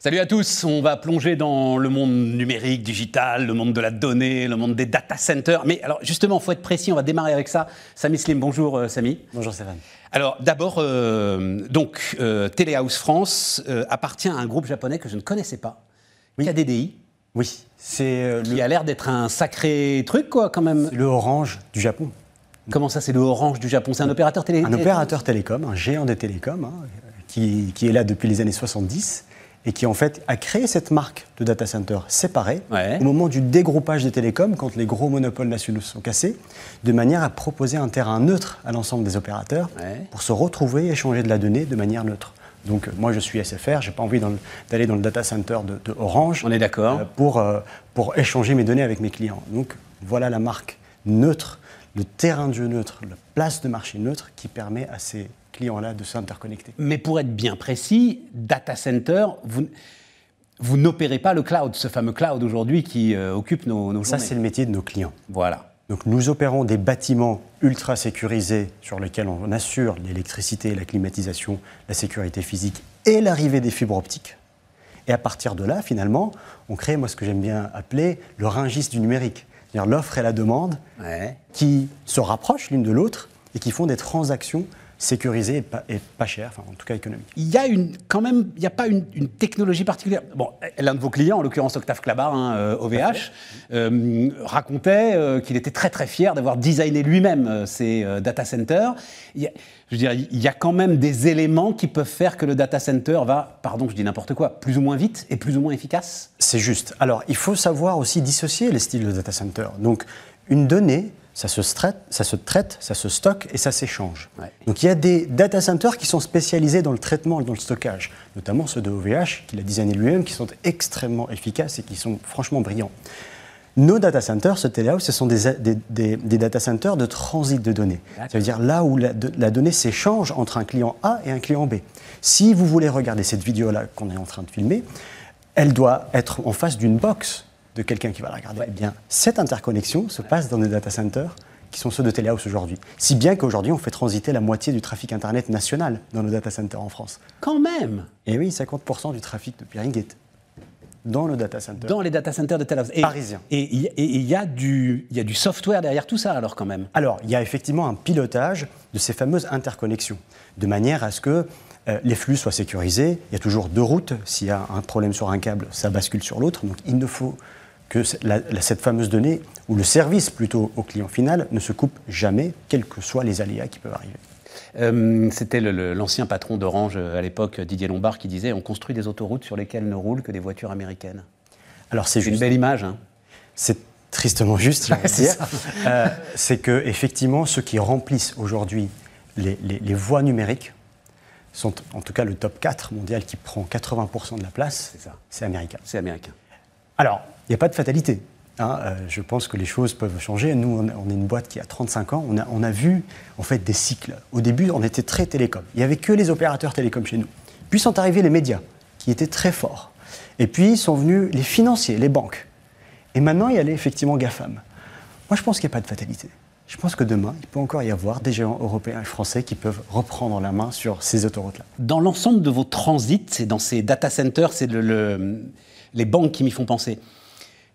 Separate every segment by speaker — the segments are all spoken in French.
Speaker 1: Salut à tous, on va plonger dans le monde numérique, digital, le monde de la donnée, le monde des data centers. Mais alors justement, il faut être précis, on va démarrer avec ça. Samy Slim, bonjour euh, Samy.
Speaker 2: Bonjour Stéphane.
Speaker 1: Alors d'abord, euh, donc euh, Telehouse France euh, appartient à un groupe japonais que je ne connaissais pas,
Speaker 2: Oui.
Speaker 1: KDDI,
Speaker 2: Oui, c'est
Speaker 1: qui
Speaker 2: le,
Speaker 1: a l'air d'être un sacré truc quoi quand même.
Speaker 2: le Orange du Japon.
Speaker 1: Comment ça, c'est le Orange du Japon? C'est un opérateur télé
Speaker 2: Un opérateur télécom, un géant des télécoms, hein, qui, qui est là depuis les années 70 et qui en fait a créé cette marque de data center séparée
Speaker 1: Ouais.
Speaker 2: au moment du dégroupage des télécoms, quand les gros monopoles nationaux sont cassés, de manière à proposer un terrain neutre à l'ensemble des opérateurs
Speaker 1: Ouais.
Speaker 2: pour se retrouver et échanger de la donnée de manière neutre. Donc euh, moi je suis SFR, j'ai pas envie dans d'aller dans le data center de, de Orange
Speaker 1: On est d'accord.
Speaker 2: euh, pour, euh, pour échanger mes données avec mes clients. Donc voilà la marque neutre, le terrain de jeu neutre, la place de marché neutre qui permet à ces clients-là de s'interconnecter.
Speaker 1: Mais pour être bien précis, data center, vous, vous n'opérez pas le cloud, ce fameux cloud aujourd'hui qui euh, occupe nos, nos
Speaker 2: Ça c'est le métier de nos clients.
Speaker 1: Voilà.
Speaker 2: Donc nous opérons des bâtiments ultra sécurisés sur lesquels on assure l'électricité, la climatisation, la sécurité physique et l'arrivée des fibres optiques. Et à partir de là, finalement, on crée moi ce que j'aime bien appeler le ringis du numérique, c'est-à-dire l'offre et la demande
Speaker 1: Ouais.
Speaker 2: qui se rapprochent l'une de l'autre et qui font des transactions sécurisées et pas, et pas chères, enfin en tout cas économiques.
Speaker 1: Il y a une, quand même, il n'y a pas une, une technologie particulière. Bon, l'un de vos clients, en l'occurrence Octave Clabar, hein, euh, OVH, euh, racontait euh, qu'il était très très fier d'avoir designé lui-même euh, data centers. Il y a- je veux dire, il y a quand même des éléments qui peuvent faire que le data center va, pardon, je dis n'importe quoi, plus ou moins vite et plus ou moins efficace.
Speaker 2: C'est juste. Alors, il faut savoir aussi dissocier les styles de data center. Donc, une donnée, ça se, traite, ça se traite, ça se stocke et ça s'échange.
Speaker 1: Ouais.
Speaker 2: Donc, il y a des data centers qui sont spécialisés dans le traitement et dans le stockage, notamment ceux de OVH, qu'il a designé lui-même, qui sont extrêmement efficaces et qui sont franchement brillants. Nos data centers, ce téléhouse, ce sont des, des- des- des data centers de transit de données. Ça veut dire là où la, de- la donnée s'échange entre un client A et un client B. Si vous voulez regarder cette vidéo-là qu'on est en train de filmer, elle doit être en face d'une box de quelqu'un qui va la regarder. Eh bien, cette interconnexion se passe dans des data centers qui sont ceux de Telehouse aujourd'hui. Si bien qu'aujourd'hui, on fait transiter la moitié du trafic Internet national dans nos data centers en France.
Speaker 1: Quand même
Speaker 2: Et oui, 50% du trafic de Peering est dans le data center.
Speaker 1: dans les data centers de Tel Aviv. Et-. Et il y a- et il y, a du- il y a du software derrière tout ça, alors quand même.
Speaker 2: Alors, il y a effectivement un pilotage de ces fameuses interconnexions, de manière à ce que euh, les flux soient sécurisés. Il y a toujours deux routes. S'il y a un problème sur un câble, ça bascule sur l'autre. Donc, il ne faut que la- cette fameuse donnée, ou le service plutôt au client final, ne se coupe jamais, quels que soient les aléas qui peuvent arriver.
Speaker 1: Euh, C'était l'ancien patron d'Orange euh, à l'époque, Didier Lombard, qui disait On construit des autoroutes sur lesquelles ne roulent que des voitures américaines.
Speaker 2: Alors, c'est
Speaker 1: une belle image. hein.
Speaker 2: C'est tristement juste,
Speaker 1: c'est.
Speaker 2: Euh, que effectivement, ceux qui remplissent aujourd'hui les, les- les voies numériques sont en tout cas le top 4 mondial qui prend 80% de la place.
Speaker 1: C'est ça.
Speaker 2: C'est américain.
Speaker 1: C'est américain.
Speaker 2: Alors, n'y a pas de fatalité. hein. Euh, je pense que les choses peuvent changer. Nous, on, est une boîte qui a 35 ans. On a, vu en fait des cycles. Au début, on était très télécom. Il n'y avait que les opérateurs télécoms chez nous. Puis sont arrivés les médias, qui étaient très forts. Et puis sont venus les financiers, les banques. Et maintenant, il y a effectivement GAFAM. Moi, je pense qu'il n'y a pas de fatalité. Je pense que demain, il peut encore y avoir des géants européens et français qui peuvent reprendre la main sur ces autoroutes-là.
Speaker 1: Dans l'ensemble de vos transits, c'est dans ces data centers, c'est le- le- les banques qui m'y font penser.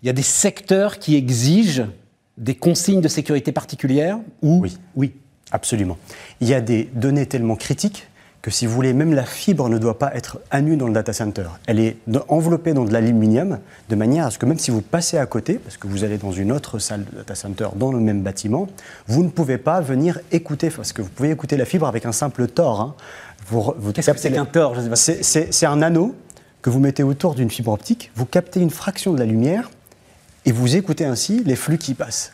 Speaker 1: Il y a des secteurs qui exigent des consignes de sécurité particulières ou
Speaker 2: Oui.
Speaker 1: Oui.
Speaker 2: Absolument. Il y a des données tellement critiques que si vous voulez, même la fibre ne doit pas être à nu dans le data center. Elle est enveloppée dans de l'aluminium, de manière à ce que même si vous passez à côté, parce que vous allez dans une autre salle de data center dans le même bâtiment, vous ne pouvez pas venir écouter, parce que vous pouvez écouter la fibre avec un simple tor. hein. Vous,
Speaker 1: Qu'est-ce que c'est qu'un tor? Je sais pas.
Speaker 2: c'est- C'est c'est un anneau que vous mettez autour d'une fibre optique, vous captez une fraction de la lumière et vous écoutez ainsi les flux qui passent.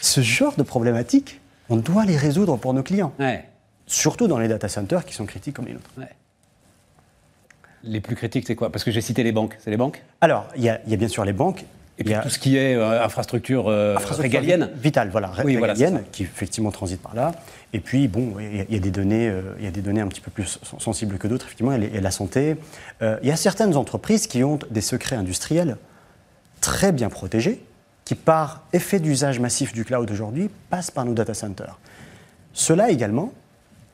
Speaker 2: Ce genre de problématiques, on doit les résoudre pour nos clients,
Speaker 1: Ouais,
Speaker 2: surtout dans les data centers qui sont critiques comme les nôtres.
Speaker 1: ouais. Les plus critiques, c'est quoi? Parce que j'ai cité les banques. C'est les banques?
Speaker 2: Alors, il y, a il y a bien sûr les banques,
Speaker 1: Et puis
Speaker 2: y a
Speaker 1: tout ce qui est euh, infrastructure, euh,
Speaker 2: infrastructure
Speaker 1: régalienne.
Speaker 2: vitale, voilà,
Speaker 1: Oui,
Speaker 2: régalienne, qui effectivement transite par là. Et puis, bon, il y a- il y, a des données, euh, y a des données un petit peu plus sen- sensibles que d'autres, effectivement, et la santé. Euh, il y a certaines entreprises qui ont des secrets industriels très bien protégés, qui par effet d'usage massif du cloud aujourd'hui passent par nos data centers. Ceux-là également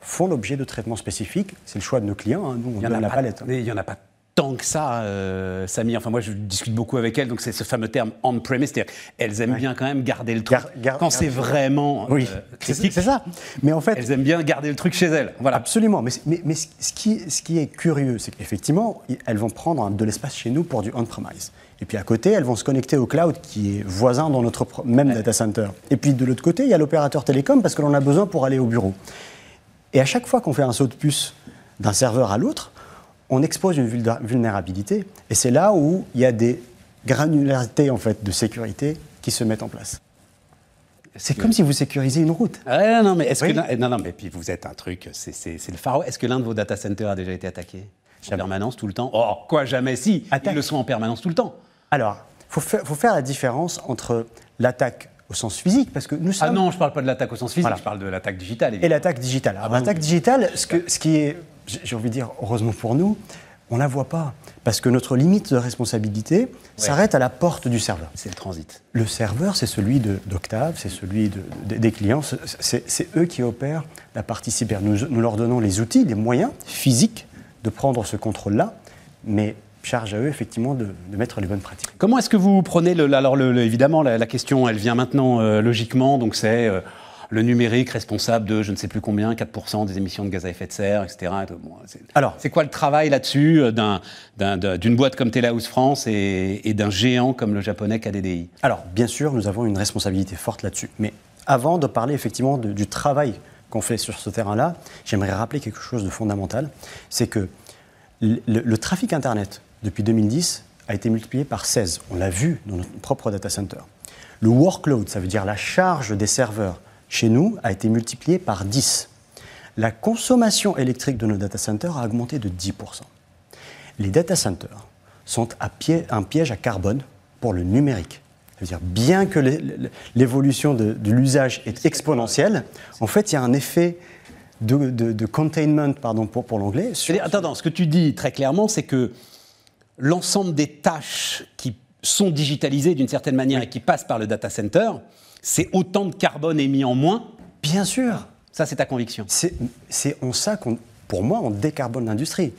Speaker 2: font l'objet de traitements spécifiques. C'est le choix de nos clients. hein. Nous, on
Speaker 1: Il y en a
Speaker 2: la
Speaker 1: pas,
Speaker 2: palette.
Speaker 1: mais il y en a pas tant que ça, euh, Samy. Enfin, moi, je discute beaucoup avec elles, donc c'est ce fameux terme on-premise, c'est-à-dire elles aiment bien quand même garder le truc
Speaker 2: Gar- gar-
Speaker 1: quand c'est vraiment
Speaker 2: Oui,
Speaker 1: euh,
Speaker 2: c'est
Speaker 1: critique.
Speaker 2: c'est ça. Mais en fait,
Speaker 1: Elles aiment bien garder le truc chez elles. Voilà.
Speaker 2: Absolument, mais, mais, mais ce, qui, ce qui est curieux, c'est qu'effectivement, elles vont prendre de l'espace chez nous pour du on-premise. Et puis à côté, elles vont se connecter au cloud qui est voisin dans notre même data center. Et puis de l'autre côté, il y a l'opérateur télécom parce que l'on a besoin pour aller au bureau. Et à chaque fois qu'on fait un saut de puce d'un serveur à l'autre, on expose une vulnérabilité. Et c'est là où il y a des granularités en fait, de sécurité qui se mettent en place. C'est comme si vous sécurisez une route.
Speaker 1: Ouais, non, mais est-ce
Speaker 2: Oui.
Speaker 1: que non, non, mais puis vous êtes un truc, c'est le phare. Est-ce que l'un de vos data centers a déjà été attaqué? En
Speaker 2: Jamais.
Speaker 1: permanence tout le temps? Oh, quoi, jamais si.
Speaker 2: Attaque.
Speaker 1: Ils le sont en permanence tout le temps.
Speaker 2: Alors, il faut, faire- faut faire la différence entre l'attaque au sens physique, parce que nous
Speaker 1: Ah
Speaker 2: sommes...
Speaker 1: non, je parle pas de l'attaque au sens physique,
Speaker 2: Voilà.
Speaker 1: je parle de l'attaque digitale.
Speaker 2: Et l'attaque digitale. Alors, l'attaque digitale, ce, que- ce qui est, j'ai envie de dire, heureusement pour nous, on ne la voit pas. Parce que notre limite de responsabilité s'arrête à la porte du serveur.
Speaker 1: C'est le transit.
Speaker 2: Le serveur, c'est celui d'Octave, c'est celui de- de- des clients, c'est eux qui opèrent la partie cyber. Nous, nous leur donnons les outils, les moyens physiques de prendre ce contrôle-là, mais charge à eux, effectivement, de, de mettre les bonnes pratiques.
Speaker 1: Comment est-ce que vous prenez le, alors le- le- évidemment la, la question elle vient maintenant euh, logiquement donc c'est euh, le numérique responsable de je ne sais plus combien 4% des émissions de gaz à effet de serre etc. Bon,
Speaker 2: Alors.
Speaker 1: c'est quoi le travail là-dessus euh, d'un- d'un- d'un- d'une boîte comme Telehouse France et, et d'un géant comme le japonais KDDI
Speaker 2: Alors, bien sûr, nous avons une responsabilité forte là-dessus. Mais avant de parler effectivement de- du travail qu'on fait sur ce terrain-là, j'aimerais rappeler quelque chose de fondamental. C'est que le, le trafic Internet, depuis 2010, a été multiplié par 16. On l'a vu dans notre propre data center. Le workload, ça veut dire la charge des serveurs chez nous, a été multiplié par 10. La consommation électrique de nos data centers a augmenté de 10%. Les data centers sont à pied- un piège à carbone pour le numérique. C'est-à-dire, bien que l'é- l'é- l'évolution de, l'usage est exponentielle, en fait, il y a un effet de, containment, pardon pour, l'anglais. sur-
Speaker 1: attends, ce que tu dis très clairement, c'est que l'ensemble des tâches qui sont digitalisées d'une certaine manière et qui passent par le data center, c'est autant de carbone émis en moins.
Speaker 2: Bien sûr,
Speaker 1: Ça, c'est ta conviction.
Speaker 2: c'est en ça qu'on, pour moi, on décarbone l'industrie.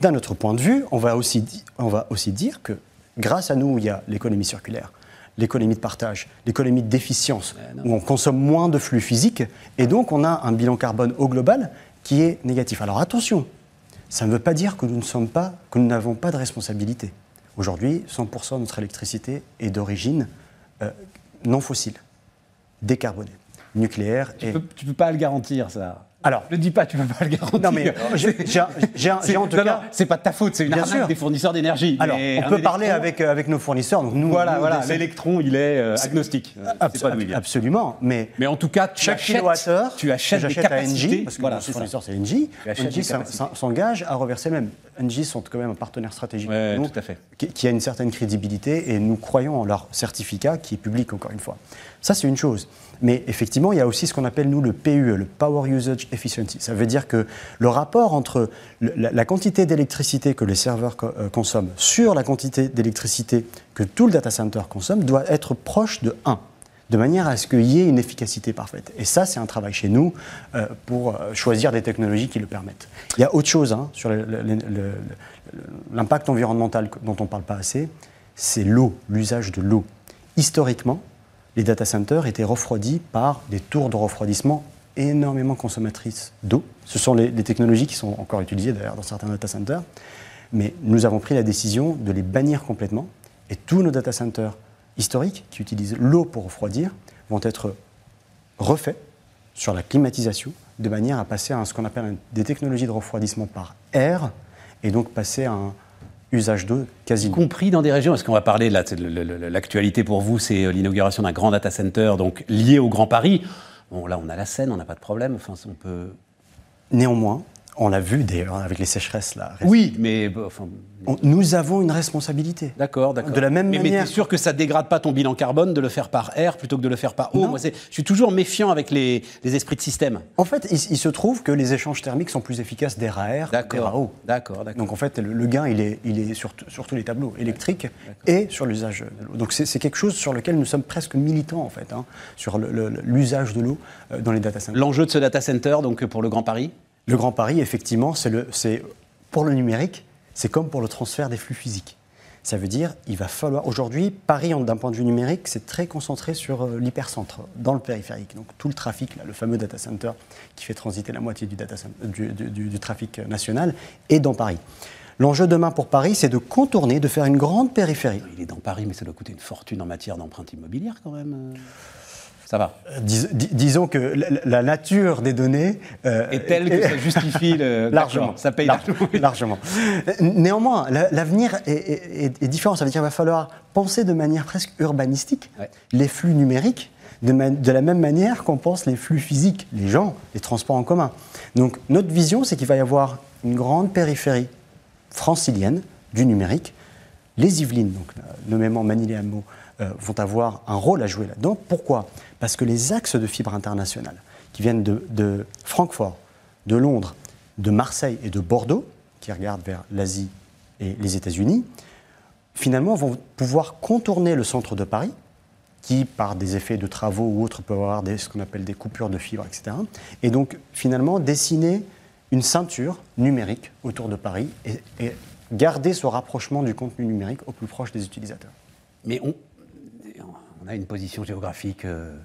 Speaker 2: D'un autre point de vue, on va, aussi on va aussi dire que grâce à nous, il y a l'économie circulaire, l'économie de partage, l'économie d'efficience, où on consomme moins de flux physiques, et donc on a un bilan carbone au global qui est négatif. Alors attention, ça ne veut pas dire que nous ne sommes pas, que nous n'avons pas de responsabilité. Aujourd'hui, 100% de notre électricité est d'origine euh, non fossile, décarbonée, nucléaire
Speaker 1: Tu
Speaker 2: et
Speaker 1: peux, tu peux pas le garantir, ça.
Speaker 2: Alors-
Speaker 1: ne le dis pas, tu peux pas le garantir.
Speaker 2: Non, mais, j'ai- en tout
Speaker 1: non,
Speaker 2: cas-
Speaker 1: c'est pas de ta faute, c'est une arnaque
Speaker 2: sûr.
Speaker 1: des fournisseurs d'énergie.
Speaker 2: Alors, on peut parler avec, euh, avec nos fournisseurs. Donc nous,
Speaker 1: Voilà,
Speaker 2: nous,
Speaker 1: voilà. L'électron, il est euh, agnostique. Pas
Speaker 2: absolument. Mais,
Speaker 1: Mais en tout cas, tu
Speaker 2: chaque kilowattheure,
Speaker 1: tu achètes des
Speaker 2: j'achète à
Speaker 1: capacités.
Speaker 2: Engie, parce que
Speaker 1: voilà,
Speaker 2: notre fournisseur c'est
Speaker 1: capacités.
Speaker 2: s'en- s'engage à reverser même. Engie sont quand même un partenaire stratégique
Speaker 1: Ouais,
Speaker 2: pour nous,
Speaker 1: tout à fait.
Speaker 2: Qui, qui a une certaine crédibilité et nous croyons en leur certificat qui est public encore une fois. Ça c'est une chose. Mais effectivement, il y a aussi ce qu'on appelle nous le PUE, le Power Usage Efficiency. Ça veut dire que le rapport entre la, quantité d'électricité que les serveurs euh, consomment sur la quantité d'électricité que tout le data center consomme doit être proche de 1 de manière à ce qu'il y ait une efficacité parfaite. Et ça, c'est un travail chez nous euh, pour euh, choisir des technologies qui le permettent. Il y a autre chose hein, sur l'impact environnemental dont on ne parle pas assez, c'est l'eau, l'usage de l'eau. Historiquement, les data centers étaient refroidis par des tours de refroidissement énormément consommatrices d'eau. Ce sont les, technologies qui sont encore utilisées d'ailleurs dans certains data centers. Mais nous avons pris la décision de les bannir complètement. Et tous nos data centers historiques qui utilisent l'eau pour refroidir vont être refaits sur la climatisation de manière à passer à ce qu'on appelle des technologies de refroidissement par air et donc passer à un usage d'eau quasi
Speaker 1: compris dans des régions, parce qu'on va parler, là, l'actualité pour vous, c'est euh, l'inauguration d'un grand data center donc lié au Grand Paris. Bon, là, on a la Seine, on n'a pas de problème. Enfin, on peut.
Speaker 2: Néanmoins, on l'a vu d'ailleurs avec les sécheresses là.
Speaker 1: Oui, mais enfin,
Speaker 2: On- nous avons une responsabilité.
Speaker 1: d'accord, d'accord.
Speaker 2: De la même
Speaker 1: mais,
Speaker 2: manière-
Speaker 1: Mais t'es sûr que ça dégrade pas ton bilan carbone de le faire par air plutôt que de le faire par eau?
Speaker 2: Non.
Speaker 1: Moi, je suis toujours méfiant avec les, les esprits de système.
Speaker 2: En fait, il, il se trouve que les échanges thermiques sont plus efficaces d'air à air que d'air à eau.
Speaker 1: d'accord, d'accord.
Speaker 2: Donc en fait, le, le gain, il est, il est sur, sur tous les tableaux, électriques et sur l'usage de l'eau. Donc c'est quelque chose sur lequel nous sommes presque militants, en fait, hein, sur l'usage de l'eau euh, dans les data centers.
Speaker 1: L'enjeu de ce data center, donc pour le Grand Paris?
Speaker 2: Le Grand Paris, effectivement, c'est pour le numérique, c'est comme pour le transfert des flux physiques. Ça veut dire il va falloir. Aujourd'hui, Paris, d'un point de vue numérique, c'est très concentré sur euh, l'hypercentre, dans le périphérique. Donc tout le trafic, le fameux data center qui fait transiter la moitié du, data du, du, trafic national, est dans Paris. L'enjeu demain pour Paris, c'est de contourner, de faire une grande périphérie.
Speaker 1: Il est dans Paris, mais ça doit coûter une fortune en matière d'empreinte immobilière quand même. Euh. Ça va.
Speaker 2: Euh, disons que la, nature des données
Speaker 1: euh, est telle que ça justifie le...
Speaker 2: largement.
Speaker 1: Ça paye
Speaker 2: largement. Néanmoins, l'avenir est, différent. Ça veut dire qu'il va falloir penser de manière presque urbanistique les flux numériques de, de, la même manière qu'on pense les flux physiques, les gens, les transports en commun. Donc notre vision, c'est qu'il va y avoir une grande périphérie francilienne du numérique. Les Yvelines, donc nommément Manille et euh, vont avoir un rôle à jouer là-dedans. Pourquoi? Parce que les axes de fibre internationale qui viennent de, Francfort, de Londres, de Marseille et de Bordeaux, qui regardent vers l'Asie et les États-Unis, finalement vont pouvoir contourner le centre de Paris, qui, par des effets de travaux ou autres, peut avoir des, ce qu'on appelle des coupures de fibres, etc. Et donc, finalement, dessiner une ceinture numérique autour de Paris et garder ce rapprochement du contenu numérique au plus proche des utilisateurs.
Speaker 1: Mais on, on a une position géographique. Euh,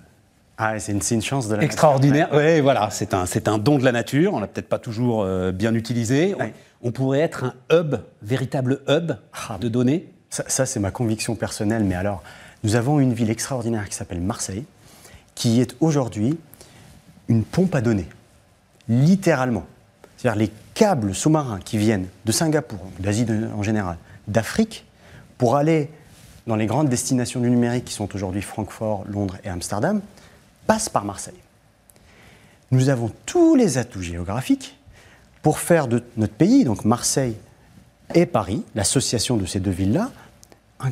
Speaker 2: ah, c'est une, chance de la
Speaker 1: extraordinaire. Oui, voilà, c'est un, un don de la nature. On l'a peut-être pas toujours euh, bien utilisé. On, pourrait être un hub, véritable hub ah, de données.
Speaker 2: Ça, c'est ma conviction personnelle. Mais alors, nous avons une ville extraordinaire qui s'appelle Marseille, qui est aujourd'hui une pompe à données, littéralement. C'est-à-dire les câbles sous-marins qui viennent de Singapour, d'Asie en général, d'Afrique, pour aller dans les grandes destinations du numérique qui sont aujourd'hui Francfort, Londres et Amsterdam, passe par Marseille. Nous avons tous les atouts géographiques pour faire de notre pays, donc Marseille et Paris, l'association de ces deux villes-là, un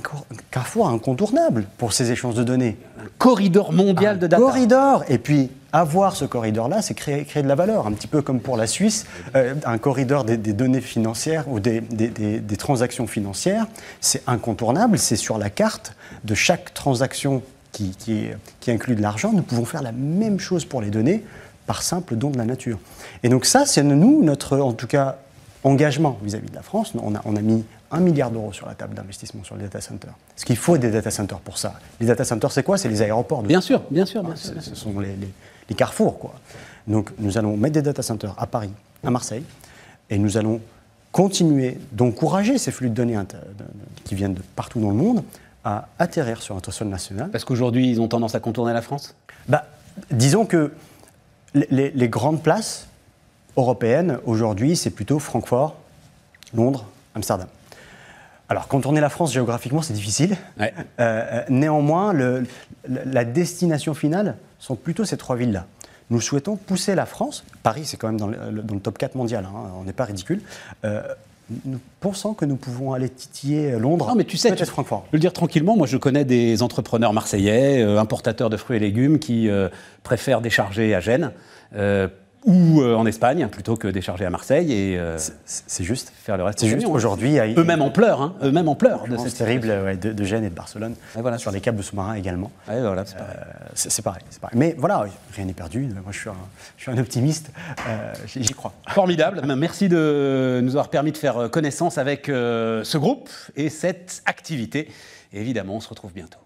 Speaker 2: carrefour incontournable pour ces échanges de données.
Speaker 1: Un corridor mondial de data.
Speaker 2: Corridor Et puis, avoir ce corridor-là, c'est créer, créer, de la valeur, un petit peu comme pour la Suisse, euh, un corridor des, données financières ou des, des transactions financières, c'est incontournable, c'est sur la carte de chaque transaction qui, qui, qui inclut de l'argent. Nous pouvons faire la même chose pour les données par simple don de la nature. Et donc ça, c'est nous, notre, en tout cas, engagement vis-à-vis de la France. On a, on a mis un milliard d'euros sur la table d'investissement sur les data centers. Ce qu'il faut des data centers pour ça. Les data centers, c'est quoi? C'est les aéroports.
Speaker 1: bien sûr, bien sûr. Bien sûr,
Speaker 2: Ce sont les, les, carrefours. Quoi. Donc nous allons mettre des data centers à Paris, à Marseille, et nous allons continuer d'encourager ces flux de données qui viennent de partout dans le monde à atterrir sur notre sol national.
Speaker 1: Parce qu'aujourd'hui, ils ont tendance à contourner la France?
Speaker 2: Bah, Disons que les, les grandes places européennes, aujourd'hui, c'est plutôt Francfort, Londres, Amsterdam. Alors, contourner la France géographiquement, c'est difficile. Euh, euh, néanmoins, la destination finale sont plutôt ces trois villes-là. Nous souhaitons pousser la France, Paris c'est quand même dans le, top 4 mondial, hein, on n'est pas ridicule, euh, nous pensons que nous pouvons aller titiller Londres,
Speaker 1: non, mais tu sais, peut-être Francfort. Je le dire tranquillement, moi je connais des entrepreneurs marseillais, importateurs de fruits et légumes qui préfèrent décharger à Gênes ou euh, en Espagne plutôt que décharger à Marseille et
Speaker 2: euh, c'est juste
Speaker 1: faire le reste.
Speaker 2: C'est juste aujourd'hui
Speaker 1: eux-mêmes en pleurs, hein, eux-mêmes en pleurs
Speaker 2: de cette terrible de, de, Gênes et de Barcelone voilà, sur les câbles sous-marins également.
Speaker 1: voilà,
Speaker 2: c'est pareil. pareil, Mais voilà, rien n'est perdu. Moi, je suis un, je suis un optimiste. J'y crois.
Speaker 1: Formidable. Merci de nous avoir permis de faire connaissance avec ce groupe et cette activité. Et évidemment, on se retrouve bientôt.